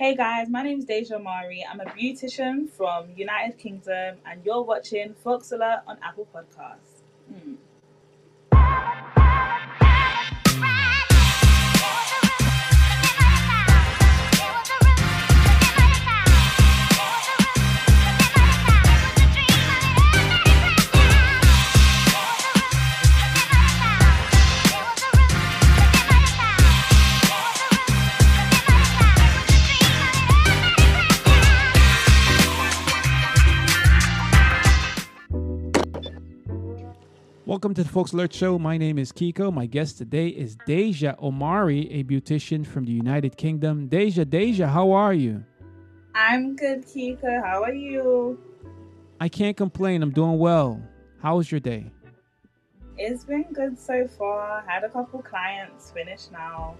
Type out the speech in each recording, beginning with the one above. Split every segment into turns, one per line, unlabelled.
Hey guys, my name is DeJah Omari. I'm a beautician from United Kingdom, and you're watching Folks Alert on Apple Podcasts. Hmm.
Welcome to the Folks Alert Show. My name is Keko. My guest today is DeJah Omari, a beautician from the United Kingdom. DeJah, DeJah, how are you?
I'm good, Keko. How are you?
I can't complain. I'm doing well. How was your day?
It's been good so far. Had a couple clients, finished now.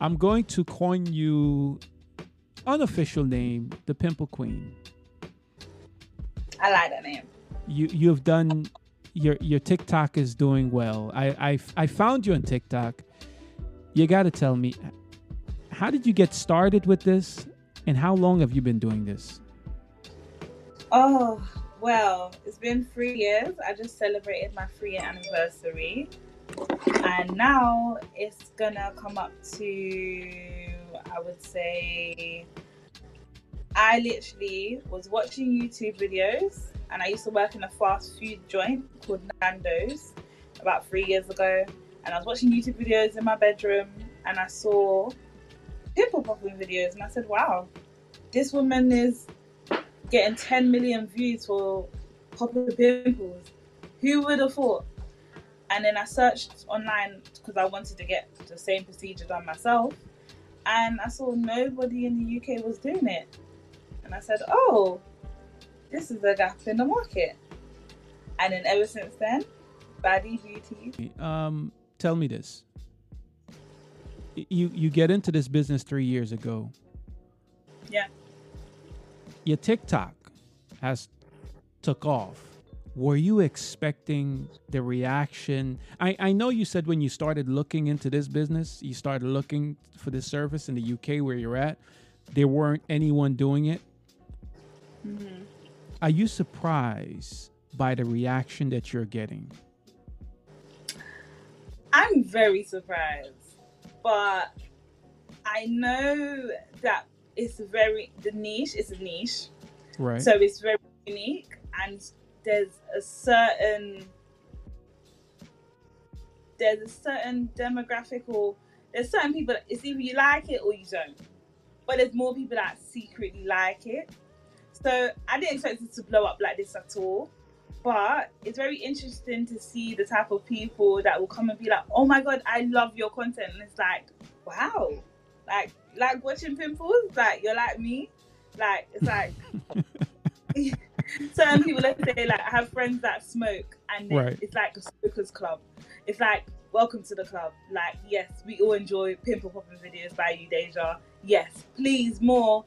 I'm going to coin you unofficial name, the Pimple Queen.
I like that name.
You you've done your your TikTok is doing well. I I, I found you on TikTok. You got to tell me, how did you get started with this, and how long have you been doing this?
Oh well, it's been three years. I just celebrated my three year anniversary, and now it's gonna come up to I would say. I literally was watching YouTube videos and I used to work in a fast food joint called Nando's about three years ago. And I was watching YouTube videos in my bedroom, and I saw pimple popping videos, and I said, "Wow, this woman is getting 10 million views for popping pimples. Who would have thought?" And then I searched online because I wanted to get the same procedure done myself, and I saw nobody in the UK was doing it. And I said, "Oh, this is a gap in the market. And then ever since then, Baddie Beauty.
Um, tell me this. You you get into this business three years ago.
Yeah.
Your TikTok has took off. Were you expecting the reaction? I, I know you said when you started looking into this business, you started looking for this service in the UK where you're at, there weren't anyone doing it. Mm-hmm. Are you surprised by the reaction that you're getting?
I'm very surprised, but I know that it's very the niche is a niche,
right?
So it's very unique, and there's a certain there's a certain demographic or there's certain people. It's either you like it or you don't, but there's more people that secretly like it. So I didn't expect it to blow up like this at all. But it's very interesting to see the type of people that will come and be like, "Oh my god, I love your content," and it's like, "Wow, like like watching pimples, like you're like me, like it's like." certain people, let's say, like I have friends that smoke, and right. it's like a smokers club. It's like welcome to the club. Like yes, we all enjoy pimple popping videos by you, DeJah. Yes, please more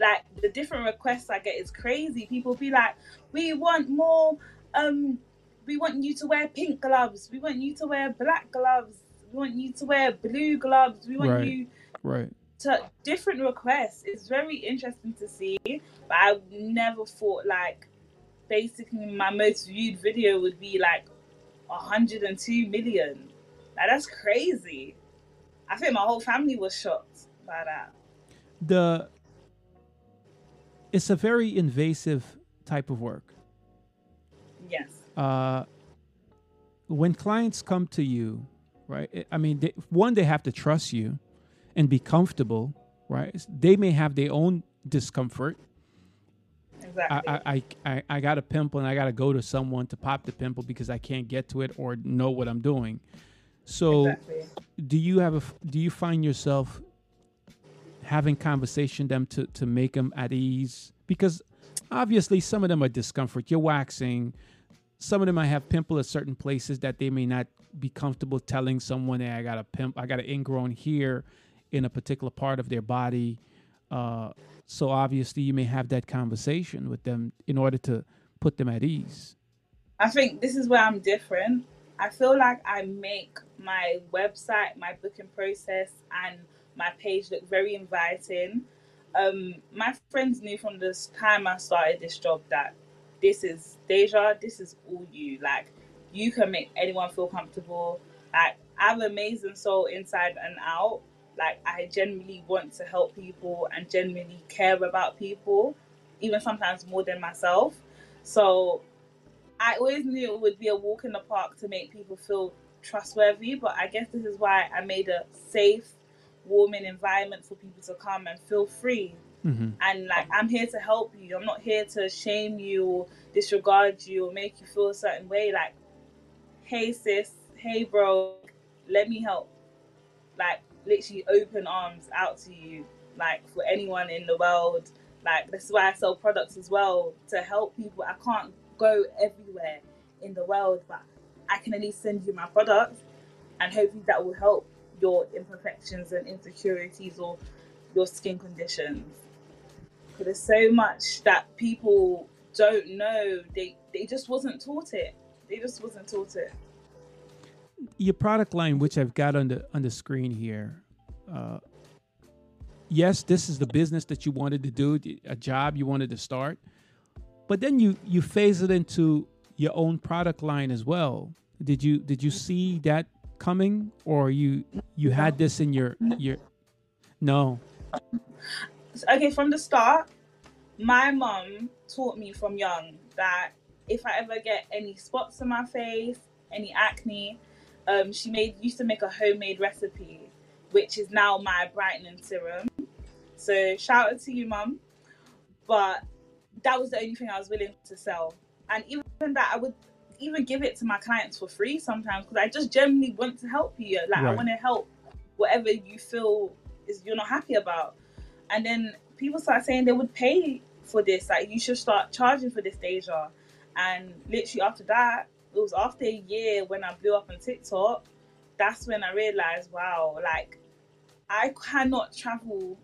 like the different requests I get is crazy. People be like, "We want more. Um, we want you to wear pink gloves. We want you to wear black gloves. We want you to wear blue gloves. We want
right.
you
right."
To different requests. It's very interesting to see, but I never thought like basically my most viewed video would be like 102 million. Like that's crazy. I think my whole family was shocked by that.
The it's a very invasive type of work.
Yes.
Uh, when clients come to you, right? I mean, they, one, they have to trust you and be comfortable, right? They may have their own discomfort.
Exactly.
I, I, I, I got a pimple and I got to go to someone to pop the pimple because I can't get to it or know what I'm doing. So, exactly. do you have a? Do you find yourself having conversation them to to make them at ease because obviously some of them are discomfort. You're waxing. Some of them might have pimple at certain places that they may not be comfortable telling someone, "Hey, I got a pimp. I got an ingrown here in a particular part of their body." Uh, so obviously, you may have that conversation with them in order to put them at ease.
I think this is where I'm different. I feel like I make my website, my booking process, and my page looked very inviting. Um, my friends knew from the time I started this job that this is DeJah, this is all you. Like, you can make anyone feel comfortable. Like, I have an amazing soul inside and out. Like, I genuinely want to help people and genuinely care about people, even sometimes more than myself. So, I always knew it would be a walk in the park to make people feel trustworthy, but I guess this is why I made a safe, warming environment for people to come and feel free. Mm-hmm. And like, I'm here to help you. I'm not here to shame you or disregard you or make you feel a certain way. Like, hey, sis, hey, bro, let me help. Like, literally open arms out to you. Like, for anyone in the world. Like, this is why I sell products as well to help people. I can't go everywhere in the world, but I can at least send you my products and hopefully that will help your imperfections and insecurities or your skin conditions. But there's so much that people don't know. They they just wasn't taught it. They just wasn't taught it.
Your product line, which I've got on the on the screen here, uh, yes, this is the business that you wanted to do, a job you wanted to start, but then you you phase it into your own product line as well. Did you did you see that coming, or you you had this in your your? No.
Okay, from the start, my mom taught me from young that if I ever get any spots on my face, any acne, um, she made used to make a homemade recipe, which is now my brightening serum. So shout out to you, mum. But that was the only thing I was willing to sell. And even that, I would even give it to my clients for free sometimes because I just genuinely want to help you. Like right. I want to help whatever you feel is you're not happy about. And then people start saying they would pay for this. Like you should start charging for this, DeJah. And literally after that, it was after a year when I blew up on TikTok. That's when I realized, wow, like I cannot travel.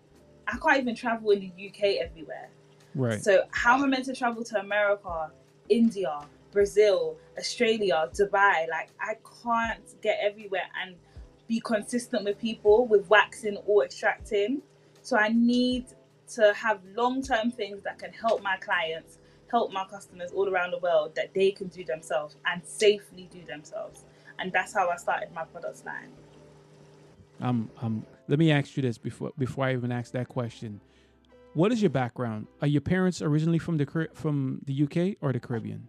I can't even travel in the UK everywhere.
Right.
So how am I meant to travel to America, India, Brazil, Australia, Dubai? Like I can't get everywhere and be consistent with people with waxing or extracting. So I need to have long-term things that can help my clients, help my customers all around the world that they can do themselves and safely do themselves. And that's how I started my products line.
Um, um, let me ask you this before before I even ask that question. What is your background? Are your parents originally from the from the UK or the Caribbean?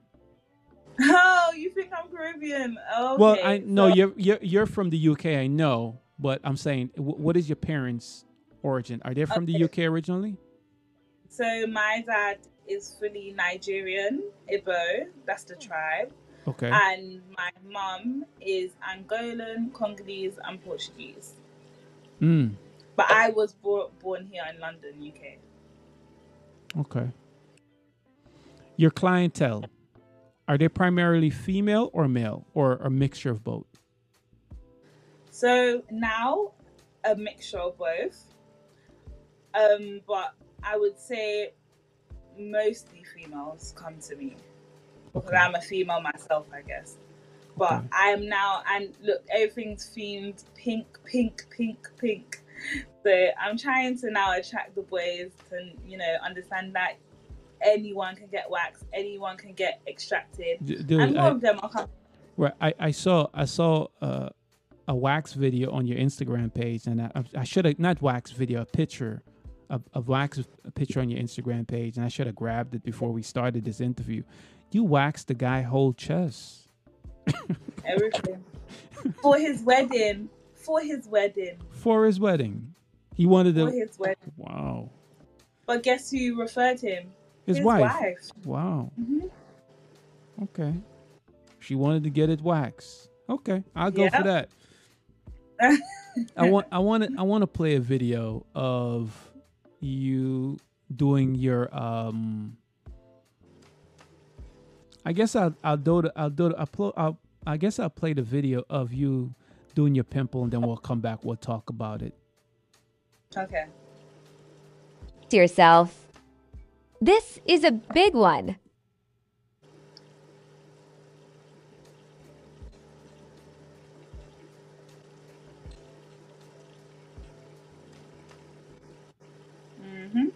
Caribbean? Okay,
well, I know so. you're, you're you're from the UK. I know, but I'm saying, what is your parents' origin? Are they from okay. the UK originally?
So my dad is fully Nigerian, Ibo. That's the tribe.
Okay.
And my mum is Angolan, Congolese, and Portuguese.
Hmm.
But I was born born here in London, UK.
Okay. Your clientele, are they primarily female or male or a mixture of both?
So now a mixture of both. Um, but I would say mostly females come to me. Okay. Because I'm a female myself, I guess. But okay. I am now, and look, everything's themed pink, pink, pink, pink. So I'm trying to now attract the boys to, you know, understand that anyone can get waxed, anyone can get extracted, Dude, and more I, of them are coming.
Right, I, I saw I saw uh, a wax video on your Instagram page, and I, I should have not wax video, a picture a, of wax a picture on your Instagram page, and I should have grabbed it before we started this interview. You waxed the guy whole chest.
Everything for his wedding. For his wedding.
For his wedding. He wanted to.
For his wedding.
Wow.
But guess who referred him?
His, his wife. wife. Wow. Mm-hmm. Okay. She wanted to get it waxed. Okay, I'll go yep. for that. I want I want to I want to play a video of you doing your um I guess I'll I'll do the, I'll do the, I'll, I'll I guess I'll play the video of you doing your pimple and then we'll come back we'll talk about it.
Okay.
To yourself. This is a big one.
Mm-hmm.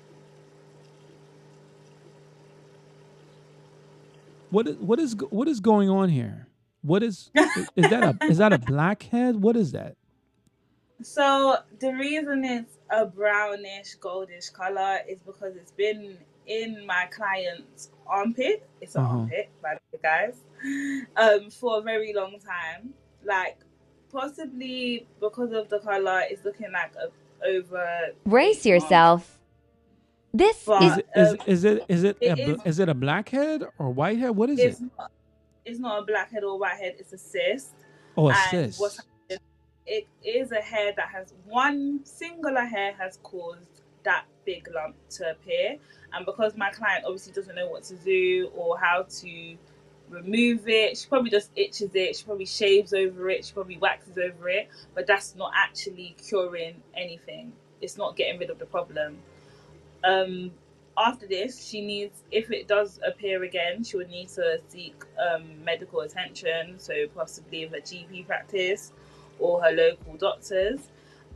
What is what is what is going on here? What is is that a is that a blackhead? What is that?
So the reason it's a brownish goldish color is because it's been in my client's armpit. It's an
Uh-huh.
armpit, by the way, guys. Um, for a very long time. Like possibly because of the color, it's looking like a over.
Brace
eight months.
yourself. This
But-
Is
is
it is,
um,
is it is it
it
a, bl-
is-
is it a blackhead or whitehead? What is
It's
it?
not. It's not a blackhead or whitehead. It's a cyst.
Oh, a
and
cyst.
what's happened, it is a hair that has one singular hair has caused that big lump to appear. And because my client obviously doesn't know what to do or how to remove it she probably just itches it she probably shaves over it she probably waxes over it but that's not actually curing anything. It's not getting rid of the problem. Um after this she needs if it does appear again she would need to seek um, medical attention so possibly with a gp practice or her local doctors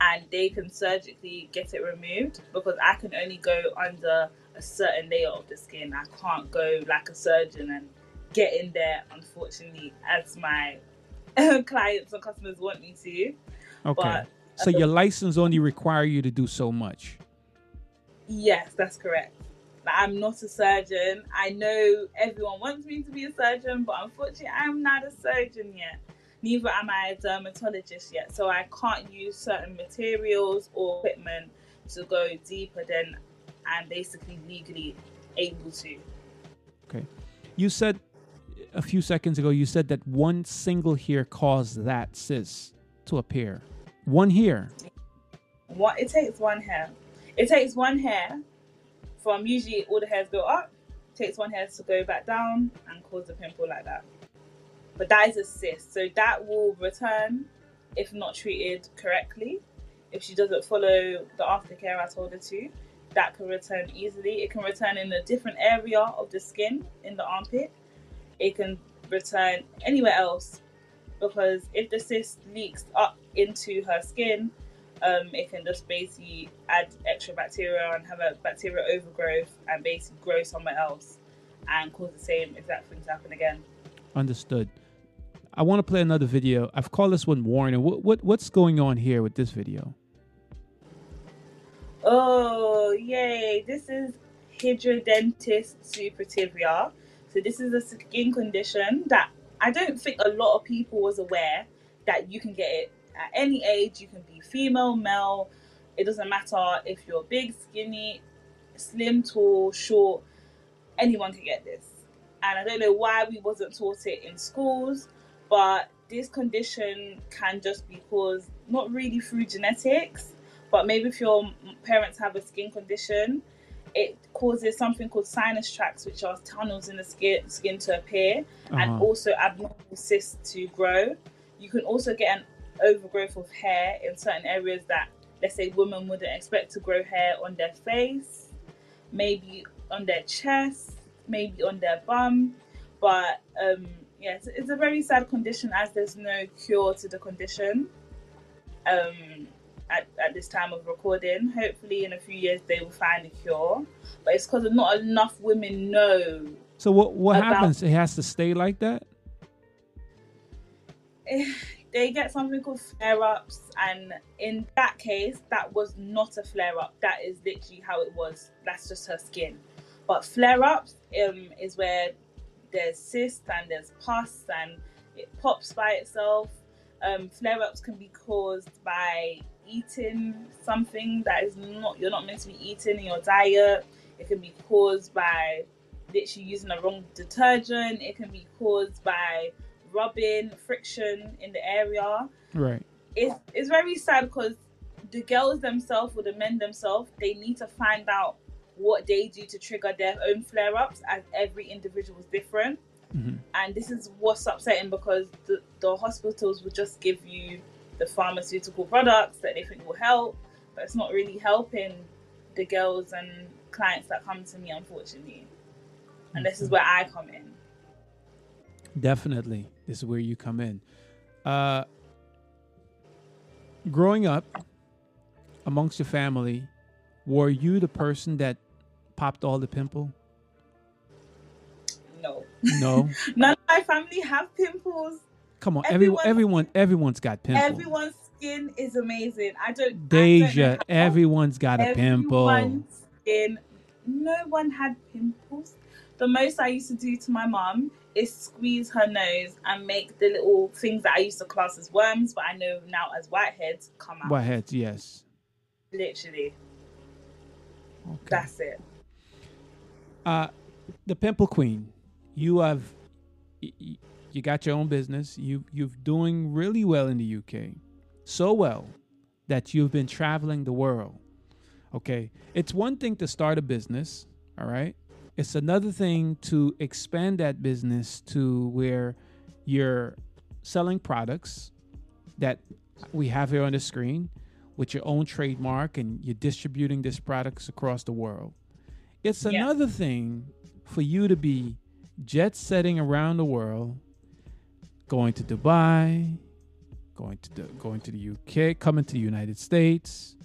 and they can surgically get it removed because i can only go under a certain layer of the skin i can't go like a surgeon and get in there unfortunately as my clients and customers want me to
Okay.
but
So your license only require you to do so much.
Yes, that's correct. Like, I'm not a surgeon. I know everyone wants me to be a surgeon, but unfortunately, I'm not a surgeon yet. Neither am I a dermatologist yet. So I can't use certain materials or equipment to go deeper than I'm basically legally able to. Okay.
You said a few seconds ago. You said that one single hair caused that cyst to appear. One hair.
What it takes one hair. It takes one hair from usually all the hairs go up. Takes one hair to go back down and cause a pimple like that. But that is a cyst, so that will return if not treated correctly. If she doesn't follow the aftercare I told her to, that can return easily. It can return in a different area of the skin in the armpit. It can return anywhere else because if the cyst leaks up into her skin, um, it can just basically add extra bacteria and have a bacterial overgrowth and basically grow somewhere else and cause the same exact thing to happen again.
Understood. I want to play another video. I've called this one warning. What what what's going on here with this video?
Oh, yay! This is hidradenitis suppurativa. So this is a skin condition that I don't think a lot of people was aware that you can get it at any age. You can be female, male. It doesn't matter if you're big, skinny, slim, tall, short. Anyone can get this. And I don't know why we wasn't taught it in schools, but this condition can just be caused not really through genetics, but maybe if your parents have a skin condition, it causes something called sinus tracts, which are tunnels in the skin, skin to appear, and
Uh-huh.
also abnormal cysts to grow. You can also get an overgrowth of hair in certain areas that, let's say, women wouldn't expect to grow hair on their face, maybe on their chest, maybe on their bum. But um, yeah, it's, it's a very sad condition as there's no cure to the condition. Um, at, at this time of recording. Hopefully, in a few years, they will find a cure. But it's because not enough women know.
So what what
About-
happens? It has to stay like that.
They get something called flare ups, and in that case, that was not a flare up. That is literally how it was. That's just her skin. But flare ups um, is where there's cysts and there's pus and it pops by itself. Um, flare ups can be caused by eating something that is not you're not meant to be eating in your diet. It can be caused by literally using the wrong detergent. It can be caused by rubbing, friction in the area.
Right.
It's it's very sad because the girls themselves or the men themselves they need to find out what they do to trigger their own flare ups as every individual is different
Mhm.
and this is what's upsetting because the, the hospitals will just give you the pharmaceutical products that they think will help but it's not really helping the girls and clients that come to me unfortunately and this is where i come in
Definitely, this is where you come in. Uh, growing up amongst your family, were you the person that popped all the pimple?
No.
No.
None of my family have pimples.
Come on, everyone,
Everyone-
everyone, everyone's got pimples.
Everyone's skin is amazing. I don't. I don't DeJah,
everyone's got a pimple.
Skin. No one had pimples. The most I used to do to my mom is squeeze her nose and make the little things that I used to class as worms, but I know now as whiteheads come out.
Whiteheads, yes.
Literally,
Okay.
that's it.
Uh, the pimple queen. You have, you got your own business. You you've doing really well in the UK, so well that you've been traveling the world. Okay, it's one thing to start a business. All right, it's another thing to expand that business to where you're selling products that we have here on the screen with your own trademark and you're distributing these products across the world. It's
Yeah.
another thing for you to be jet setting around the world, going to Dubai, going to the, going to the UK, coming to the United States.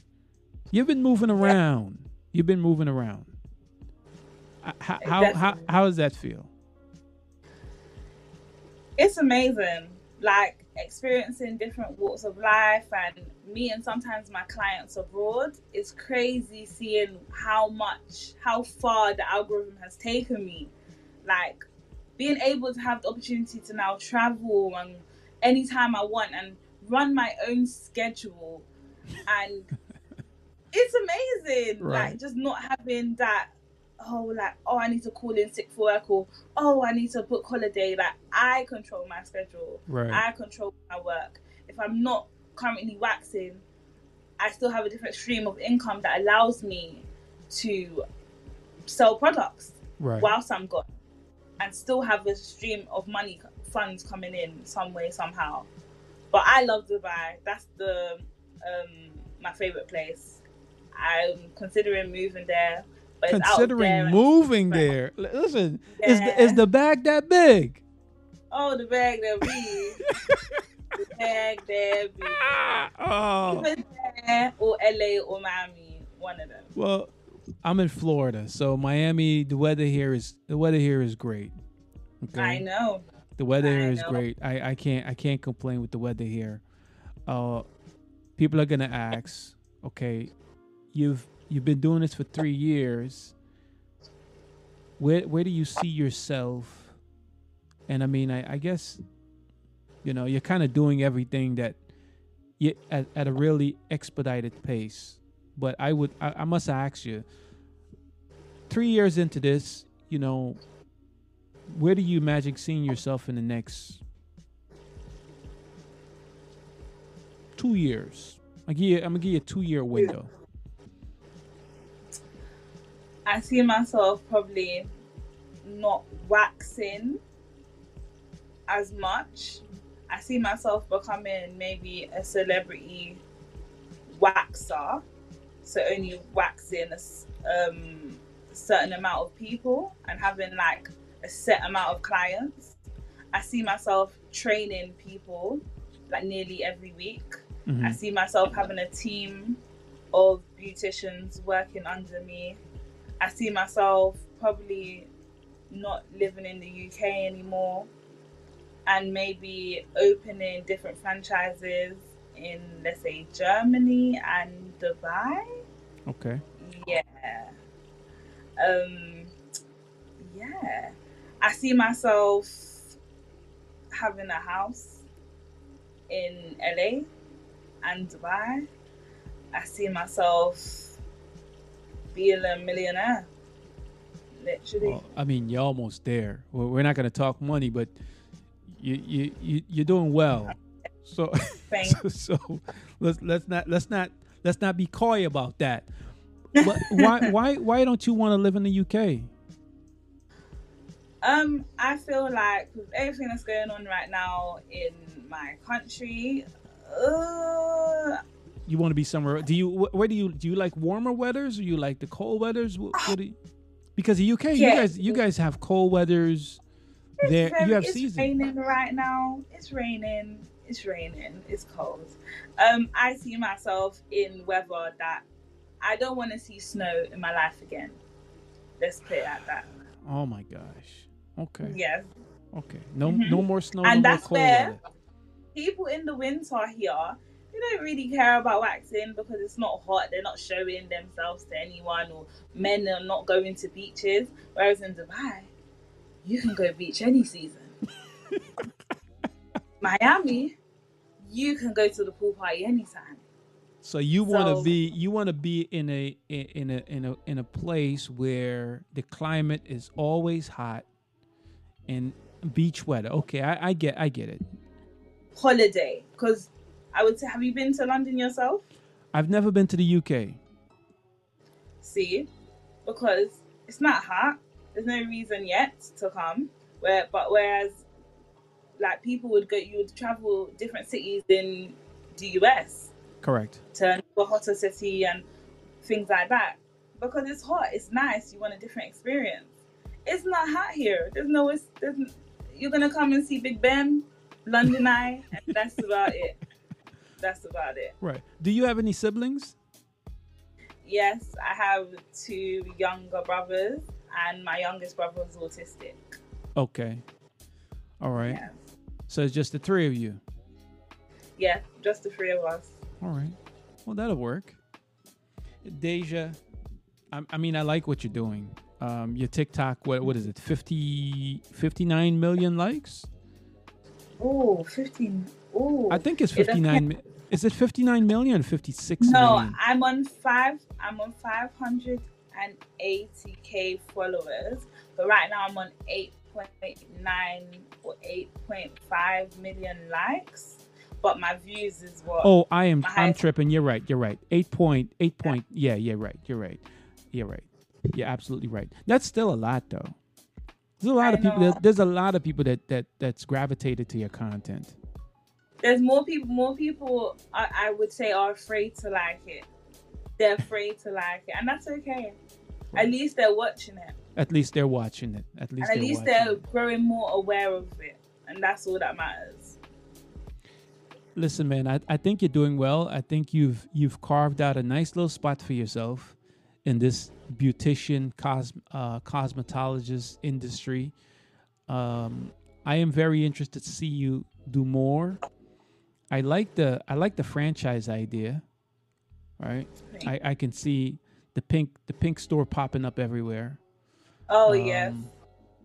You've been moving around. You've been moving around. Uh, How how, how, how does that feel?
it's amazing like experiencing different walks of life and meeting sometimes my clients abroad it's crazy seeing how much how far the algorithm has taken me like being able to have the opportunity to now travel and anytime i want and run my own schedule and it's amazing
Right.
like just not having that oh like oh i need to call in sick for work or oh i need to book holiday. Like i control my schedule.
Right.
i control my work. If i'm not currently waxing i still have a different stream of income that allows me to sell products
right.
whilst i'm gone and still have a stream of money funds coming in some way somehow. But i love dubai. That's the um my favorite place. I'm considering moving there. but it's out
Considering moving there, listen, is the, is the bag that big?
Oh, the bag that big. the bag that be.
Oh,
or LA or Miami, one of them.
well, I'm in Florida, so Miami. The weather here is the weather here is great. Okay,
I know.
the weather here is great. I, I can't I can't complain with the weather here. Uh, people are gonna ask, okay, you've you've been doing this for three years. Where where do you see yourself? And I mean, I, I guess, you know, you're kind of doing everything that you at, at a really expedited pace. But I would I, I must ask you, three years into this, you know, where do you imagine seeing yourself in the next two years? I give you, I'm gonna give you a two year window.
I see myself probably not waxing as much. I see myself becoming maybe a celebrity waxer, so only waxing a um, certain amount of people and having like a set amount of clients. I see myself training people like nearly every week.
Mhm.
I see myself having a team of beauticians working under me. I see myself probably not living in the UK anymore and maybe opening different franchises in, let's say, Germany and Dubai.
Okay.
Yeah. Um, yeah. I see myself having a house in LA and Dubai. I see myself being a millionaire. Literally.
Well, I mean, you're almost there. Well, we're not gonna talk money, but you you, you you're doing well. So so, so let's let's not let's not let's not be coy about that. But why why why don't you want to live in the UK?
Um, I feel like with everything that's going on right now in my country, uh,
You want to be somewhere? Do you where do you do you like warmer weathers or you like the cold weathers? What, what do you, because the UK, you guys you guys have cold weathers.
it's
There
very-
you have
it's
seasons.
raining right now. It's raining. It's raining. It's cold. Um, I see myself in weather that I don't want to see snow in my life again. Let's put it at that.
Oh my gosh. Okay.
Yes.
Okay. No
Mhm.
no more snow.
And
no
that's where-
weather.
People in the winter here, they don't really care about waxing because it's not hot. They're not showing themselves to anyone, or men are not going to beaches. Whereas in Dubai, you can go beach any season. Miami, you can go to the pool party anytime.
So you want to
So-
be you want to be in a in a in a in a place where the climate is always hot and beach weather. Okay, I, I get I get it.
Holiday, because I would say, have you been to London yourself?
I've never been to the UK.
See, because it's not hot. There's no reason yet to come. Where, but whereas, like people would go, you would travel different cities in the US
Correct.
to a hotter city and things like that. Because it's hot, it's nice. You want a different experience. It's not hot here. There's no. It's, there's, you're gonna come and see Big Ben, London Eye, and that's about it. That's about it.
Right. Do you have any siblings?
Yes, I have two younger brothers, and my youngest brother is autistic.
Okay. All right.
Yeah.
So it's just the three of you.
Yeah, just the three of us.
All right. Well, that'll work. DeJah, I, I mean, I like what you're doing. Um, your TikTok, what what is it? 50, 59 million likes?
Oh, 15. Oh.
I think it's
It
59. Is it 59 million 56
No,
million?
I'm on five. I'm on 580k followers, but right now I'm on 8.9 or 8.5 million likes. But my views is what?
Oh, I am. I'm tripping. You're right. You're right. Eight point. Eight point. Yeah. Yeah. Right. You're right. You're right. You're absolutely right. That's still a lot, though. There's a lot
I
of people. That, there's a lot of people that that that's gravitated to your content.
There's more people. More people. I, I would say are afraid to like it. They're afraid to like it, and that's okay. At least they're watching it.
At least they're watching it. At least.
and at
they're
least they're
it.
growing more aware of it and that's all that matters
Listen, man. I, I think you're doing well. I think you've you've carved out a nice little spot for yourself in this beautician cos uh, cosmetologist industry. Um, I am very interested to see you do more. I like the I like the franchise idea. Right, I, I can see the pink the pink store popping up everywhere.
oh yes
Um,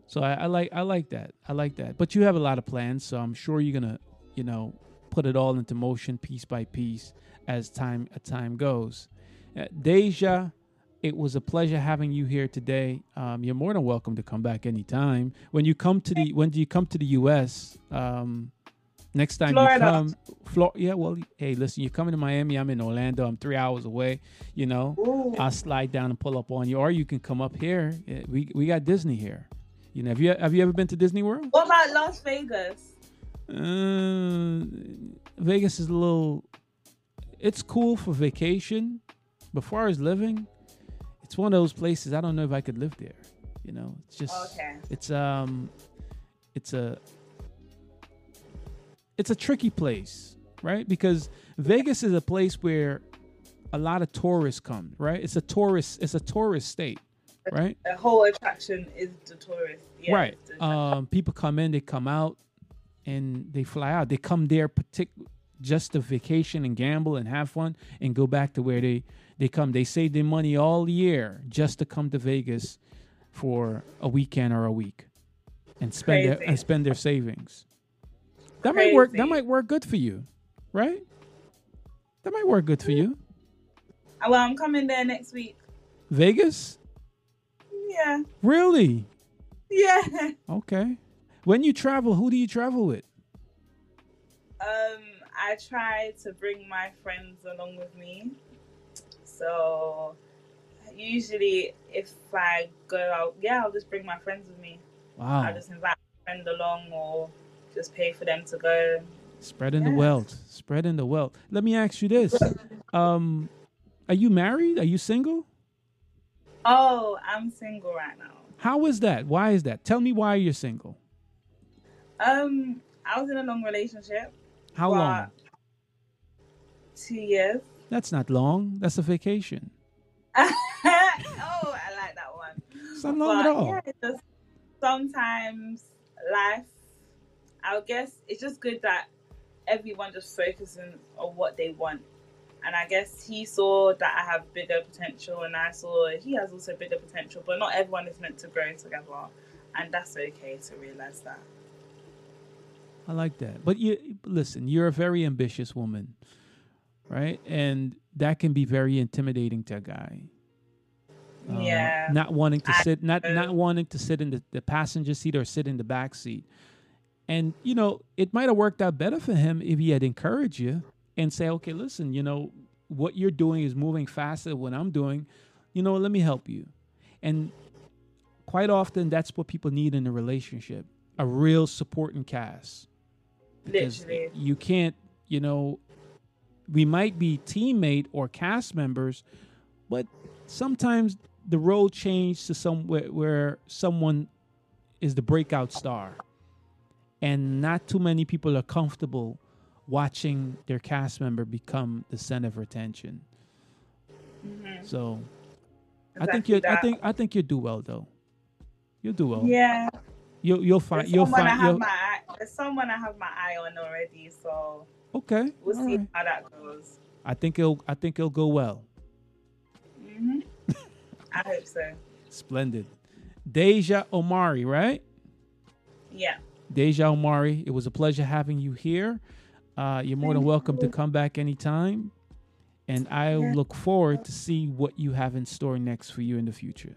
So I, I like I like that. I like that. But you have a lot of plans, so I'm sure you're gonna, you know, put it all into motion piece by piece as time as time goes. Uh, DeJah, it was a pleasure having you here today. Um, you're more than welcome to come back anytime. When you come to the when do you come to the U.S. Um, next time
Florida.
you come, Flor- yeah. Well, hey, listen, you're coming to Miami. I'm in Orlando. I'm three hours away. You know,
Ooh.
I'll slide down and pull up on you, or you can come up here. We we got Disney here. You know, have you have you ever been to Disney World?
what about las vegas
Uh, Vegas is a little. It's cool for vacation, but far as living, it's one of those places. I don't know if I could live there. You know, it's just
okay
it's um, it's a it's a tricky place, right? Because Vegas is a place where a lot of tourists come, right? It's a tourist it's a tourist state, right?
the whole attraction is the tourist yeah,
right.
the-
Um, people come in, they come out, and they fly out. They come there partic- just to vacation and gamble and have fun, and go back to where they they come. They save their money all year just to come to Vegas for a weekend or a week, and spend their, and spend their savings. That might work. That might work good for you, right? That might work good for you.
Uh, well i'm coming there next week
Vegas,
yeah
really?
yeah
Okay. When you travel, who do you travel with?
um i try to bring my friends along with me so usually if i go out yeah i'll just bring my friends with me
Wow.
i'll just invite a friend along or just pay for them to go
Spreading the
Yeah.
wealth. Spreading the wealth. Let me ask you this. Um, are you married? Are you single?
oh i'm single right now
How is that? Why is that? Tell me why you're single.
um i was in a long relationship
How long?
two years
That's not long. That's a vacation.
oh, I like that one.
It's not long
but,
at all.
Yeah, just sometimes life. I guess it's just good that everyone just focusing on what they want. And I guess he saw that I have bigger potential, and I saw he has also bigger potential. But not everyone is meant to grow together, and that's okay to realize that.
I like that. But you listen, you're a very ambitious woman, right? And that can be very intimidating to a guy. Uh,
Yeah.
Not wanting to
I
sit not
know.
not wanting to sit in the, the passenger seat or sit in the back seat. And you know, it might have worked out better for him if he had encouraged you and say, "Okay, listen, you know, what you're doing is moving faster than what I'm doing. You know, let me help you." And quite often that's what people need in a relationship, a real supporting cast because
Literally.
you can't you know we might be teammate or cast members but sometimes the role changes to somewhere where someone is the breakout star and not too many people are comfortable watching their cast member become the center of attention
Mhm.
so i think you i think i think you'll do well though you'll do well
Yeah.
you'll you'll find
There's
you'll
someone I
find
have
you'll,
my eye, there's someone I have my eye on already, so
okay
we'll
all
see
right.
how that goes.
i think it'll i think it'll go well
hmm I hope so.
Splendid. DeJah Omari, right?
Yeah.
DeJah Omari, it was a pleasure having you here. Uh, you're more than welcome to come back anytime. And I look forward to see what you have in store next for you in the future.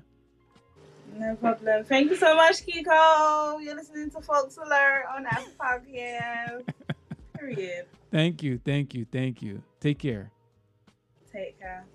No problem. Thank you so much, Keko. You're listening to Folks Alert on Apple Podcast. Period.
Thank you, thank you, thank you. Take care.
Take care.